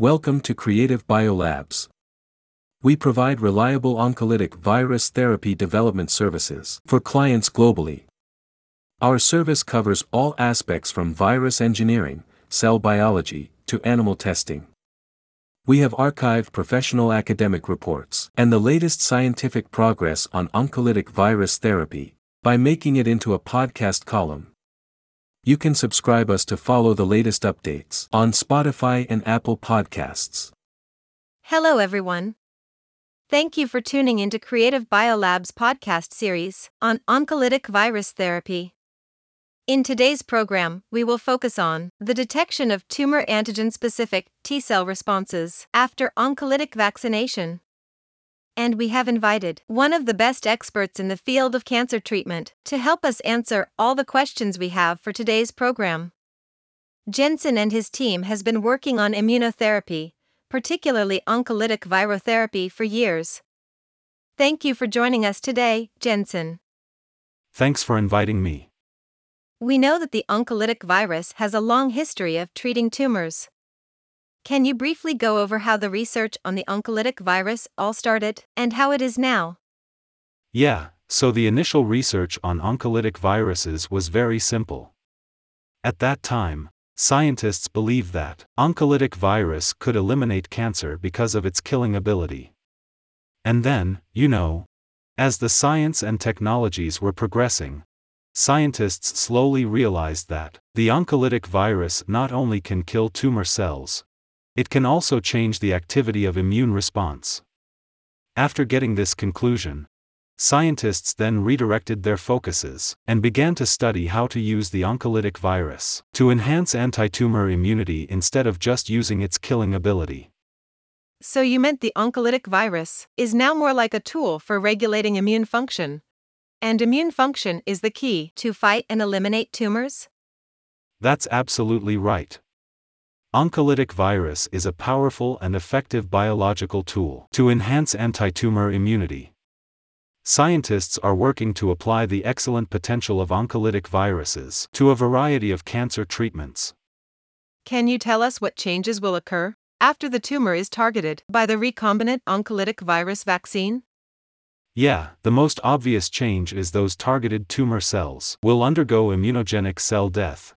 Welcome to Creative Biolabs. We provide reliable oncolytic virus therapy development services for clients globally. Our service covers all aspects from virus engineering, cell biology, to animal testing. We have archived professional academic reports and the latest scientific progress on oncolytic virus therapy by making it into a podcast column. You can subscribe us to follow the latest updates on Spotify and Apple Podcasts. Hello, everyone. Thank you for tuning into Creative Biolabs podcast series on oncolytic virus therapy. In today's program, we will focus on the detection of tumor antigen specific T cell responses after oncolytic vaccination. And we have invited one of the best experts in the field of cancer treatment to help us answer all the questions we have for today's program. Jensen and his team has been working on immunotherapy, particularly oncolytic virotherapy for years. Thank you for joining us today, Jensen. Thanks for inviting me. We know that the oncolytic virus has a long history of treating tumors. Can you briefly go over how the research on the oncolytic virus all started and how it is now? Yeah, so the initial research on oncolytic viruses was very simple. At that time, scientists believed that oncolytic virus could eliminate cancer because of its killing ability. And then, you know, as the science and technologies were progressing, scientists slowly realized that the oncolytic virus not only can kill tumor cells, it can also change the activity of immune response. After getting this conclusion, scientists then redirected their focuses and began to study how to use the oncolytic virus to enhance antitumor immunity instead of just using its killing ability. So, you meant the oncolytic virus is now more like a tool for regulating immune function, and immune function is the key to fight and eliminate tumors? That's absolutely right. Oncolytic virus is a powerful and effective biological tool to enhance antitumor immunity. Scientists are working to apply the excellent potential of oncolytic viruses to a variety of cancer treatments. Can you tell us what changes will occur after the tumor is targeted by the recombinant oncolytic virus vaccine? Yeah, the most obvious change is those targeted tumor cells will undergo immunogenic cell death,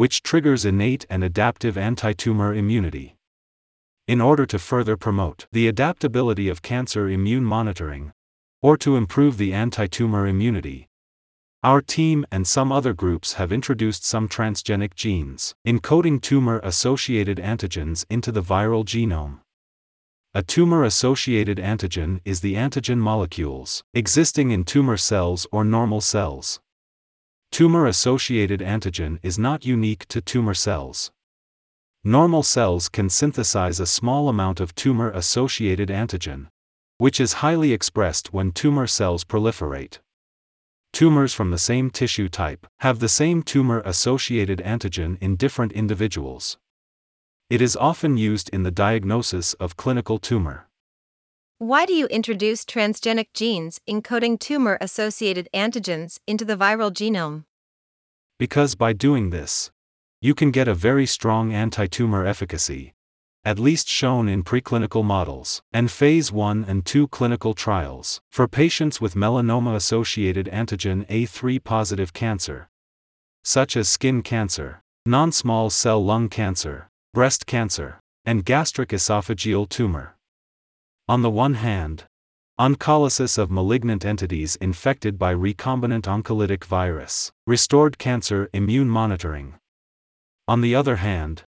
which triggers innate and adaptive antitumor immunity. In order to further promote the adaptability of cancer immune monitoring, or to improve the antitumor immunity, our team and some other groups have introduced some transgenic genes, encoding tumor associated antigens into the viral genome. A tumor associated antigen is the antigen molecules existing in tumor cells or normal cells. Tumor associated antigen is not unique to tumor cells. Normal cells can synthesize a small amount of tumor associated antigen, which is highly expressed when tumor cells proliferate. Tumors from the same tissue type have the same tumor associated antigen in different individuals. It is often used in the diagnosis of clinical tumor. Why do you introduce transgenic genes encoding tumor associated antigens into the viral genome? Because by doing this, you can get a very strong anti tumor efficacy, at least shown in preclinical models and phase 1 and 2 clinical trials for patients with melanoma associated antigen A3 positive cancer, such as skin cancer, non small cell lung cancer, breast cancer, and gastric esophageal tumor. On the one hand, oncolysis of malignant entities infected by recombinant oncolytic virus, restored cancer immune monitoring. On the other hand,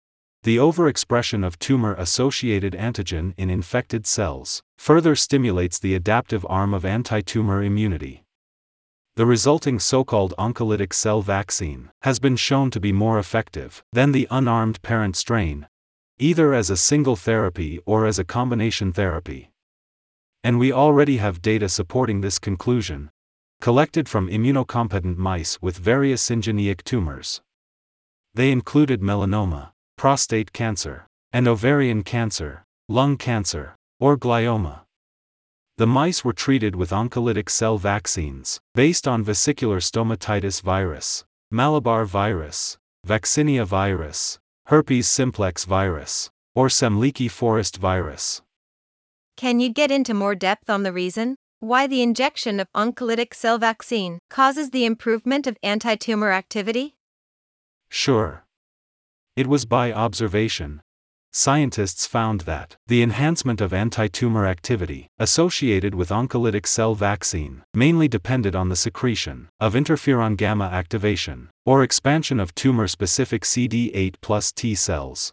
the overexpression of tumor associated antigen in infected cells further stimulates the adaptive arm of anti-tumor immunity. The resulting so called oncolytic cell vaccine has been shown to be more effective than the unarmed parent strain, either as a single therapy or as a combination therapy. And we already have data supporting this conclusion, collected from immunocompetent mice with various syngeneic tumors. They included melanoma, prostate cancer, and ovarian cancer, lung cancer, or glioma the mice were treated with oncolytic cell vaccines, based on vesicular stomatitis virus, Malabar virus, vaccinia virus, herpes simplex virus, or Semliki forest virus. Can you get into more depth on the reason why the injection of oncolytic cell vaccine causes the improvement of anti-tumor activity? Sure. It was by observation. Scientists found that the enhancement of anti-tumor activity associated with oncolytic cell vaccine mainly depended on the secretion of interferon gamma activation or expansion of tumor-specific CD8 plus T cells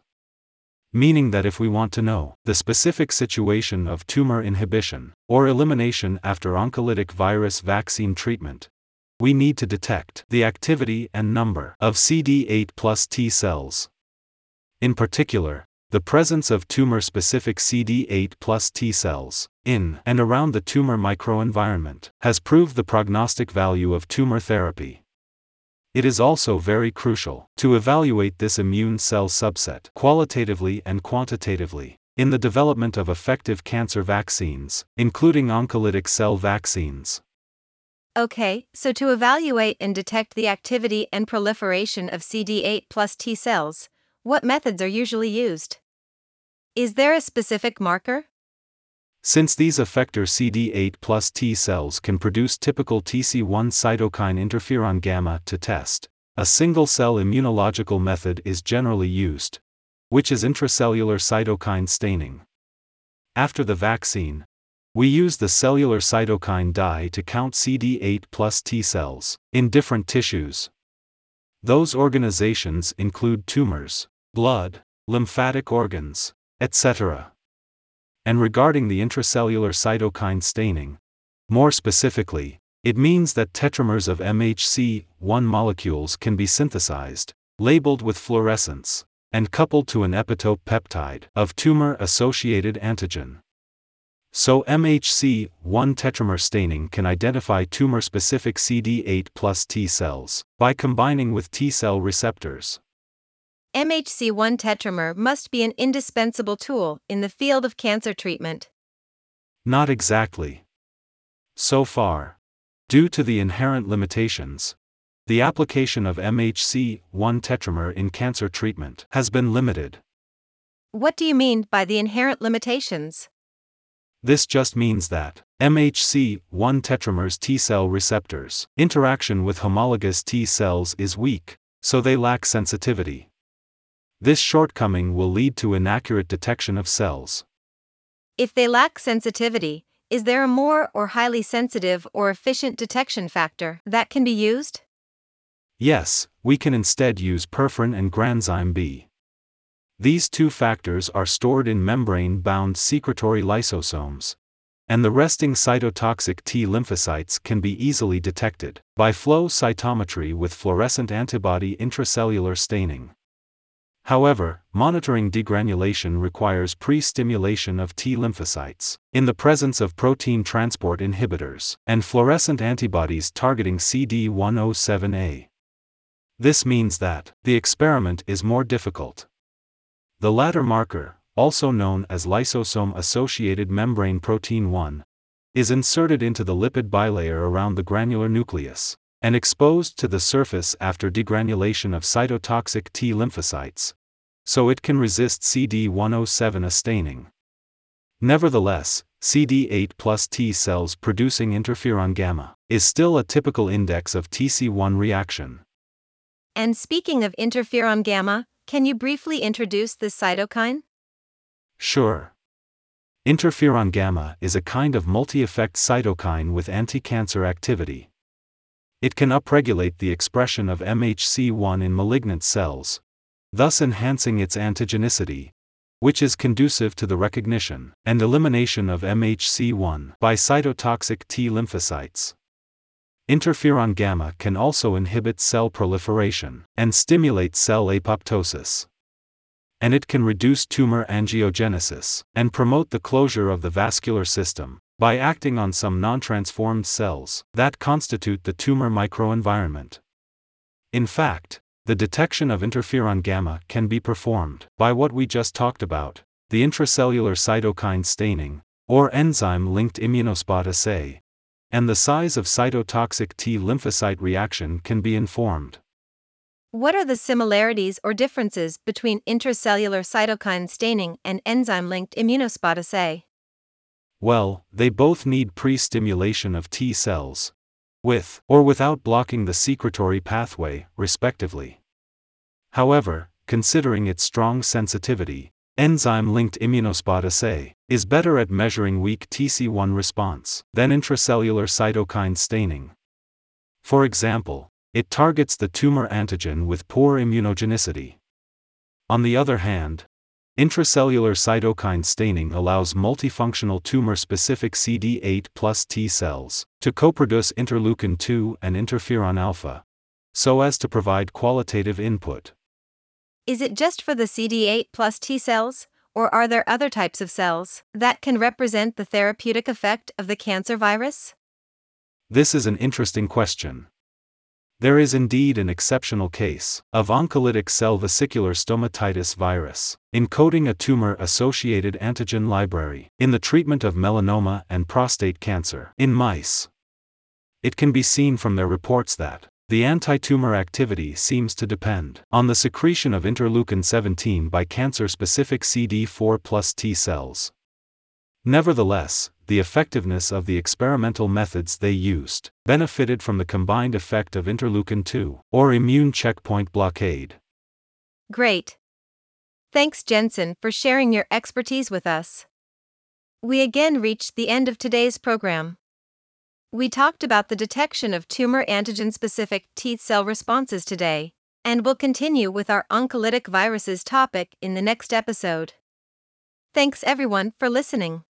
meaning that if we want to know the specific situation of tumor inhibition or elimination after oncolytic virus vaccine treatment, we need to detect the activity and number of CD8 plus T cells. In particular, the presence of tumor specific CD8 plus T cells in and around the tumor microenvironment has proved the prognostic value of tumor therapy. It is also very crucial to evaluate this immune cell subset qualitatively and quantitatively in the development of effective cancer vaccines, including oncolytic cell vaccines. Okay, so to evaluate and detect the activity and proliferation of CD8 plus T cells, what methods are usually used? Is there a specific marker? Since these effector CD8 plus T cells can produce typical TC1 cytokine interferon gamma to test, a single cell immunological method is generally used, which is intracellular cytokine staining. After the vaccine, we use the cellular cytokine dye to count CD8 plus T cells in different tissues. Those organizations include tumors, blood, lymphatic organs, etc and regarding the intracellular cytokine staining. More specifically, it means that tetramers of MHC 1 molecules can be synthesized, labeled with fluorescence, and coupled to an epitope peptide of tumor associated antigen. So MHC 1 tetramer staining can identify tumor specific CD8 plus T cells by combining with T cell receptors. MHC1 tetramer must be an indispensable tool in the field of cancer treatment. Not exactly. So far, due to the inherent limitations, the application of MHC1 tetramer in cancer treatment has been limited. What do you mean by the inherent limitations? This just means that MHC1 tetramer's T cell receptors interaction with homologous T cells is weak, so they lack sensitivity. This shortcoming will lead to inaccurate detection of cells. If they lack sensitivity, is there a more or highly sensitive or efficient detection factor that can be used? Yes, we can instead use perforin and granzyme B. These two factors are stored in membrane bound secretory lysosomes, and the resting cytotoxic T lymphocytes can be easily detected by flow cytometry with fluorescent antibody intracellular staining. However, monitoring degranulation requires pre-stimulation of T lymphocytes, in the presence of protein transport inhibitors, and fluorescent antibodies targeting CD107A. This means that, the experiment is more difficult. The latter marker, also known as lysosome-associated membrane protein 1, is inserted into the lipid bilayer around the granular nucleus, and exposed to the surface after degranulation of cytotoxic T lymphocytes, so it can resist CD107A staining. Nevertheless, CD8 plus T cells producing interferon gamma is still a typical index of TC1 reaction. And speaking of interferon gamma, can you briefly introduce this cytokine? Sure. Interferon gamma is a kind of multi effect cytokine with anti cancer activity. It can upregulate the expression of MHC1 in malignant cells, thus enhancing its antigenicity, which is conducive to the recognition and elimination of MHC1 by cytotoxic T lymphocytes. Interferon gamma can also inhibit cell proliferation and stimulate cell apoptosis. And it can reduce tumor angiogenesis and promote the closure of the vascular system, by acting on some non-transformed cells that constitute the tumor microenvironment. In fact, the detection of interferon gamma can be performed by what we just talked about, the intracellular cytokine staining, or enzyme-linked immunospot assay. And the size of cytotoxic T lymphocyte reaction can be informed. What are the similarities or differences between intracellular cytokine staining and enzyme linked immunospot assay? Well, they both need pre stimulation of T cells, with or without blocking the secretory pathway, respectively. However, considering its strong sensitivity, enzyme linked immunospot assay is better at measuring weak TC1 response than intracellular cytokine staining. For example, it targets the tumor antigen with poor immunogenicity. On the other hand, intracellular cytokine staining allows multifunctional tumor specific CD8 plus T cells to coproduce interleukin 2 and interferon alpha, so as to provide qualitative input. Is it just for the CD8 plus T cells, or are there other types of cells that can represent the therapeutic effect of the cancer virus? This is an interesting question. There is indeed an exceptional case of oncolytic cell vesicular stomatitis virus, encoding a tumor associated antigen library in the treatment of melanoma and prostate cancer in mice. It can be seen from their reports that the antitumor activity seems to depend on the secretion of interleukin 17 by cancer specific CD4 plus T cells. Nevertheless, the effectiveness of the experimental methods they used benefited from the combined effect of interleukin 2, or immune checkpoint blockade. Great. Thanks, Jensen, for sharing your expertise with us. We again reached the end of today's program. We talked about the detection of tumor antigen specific T cell responses today, and we'll continue with our oncolytic viruses topic in the next episode. Thanks everyone for listening.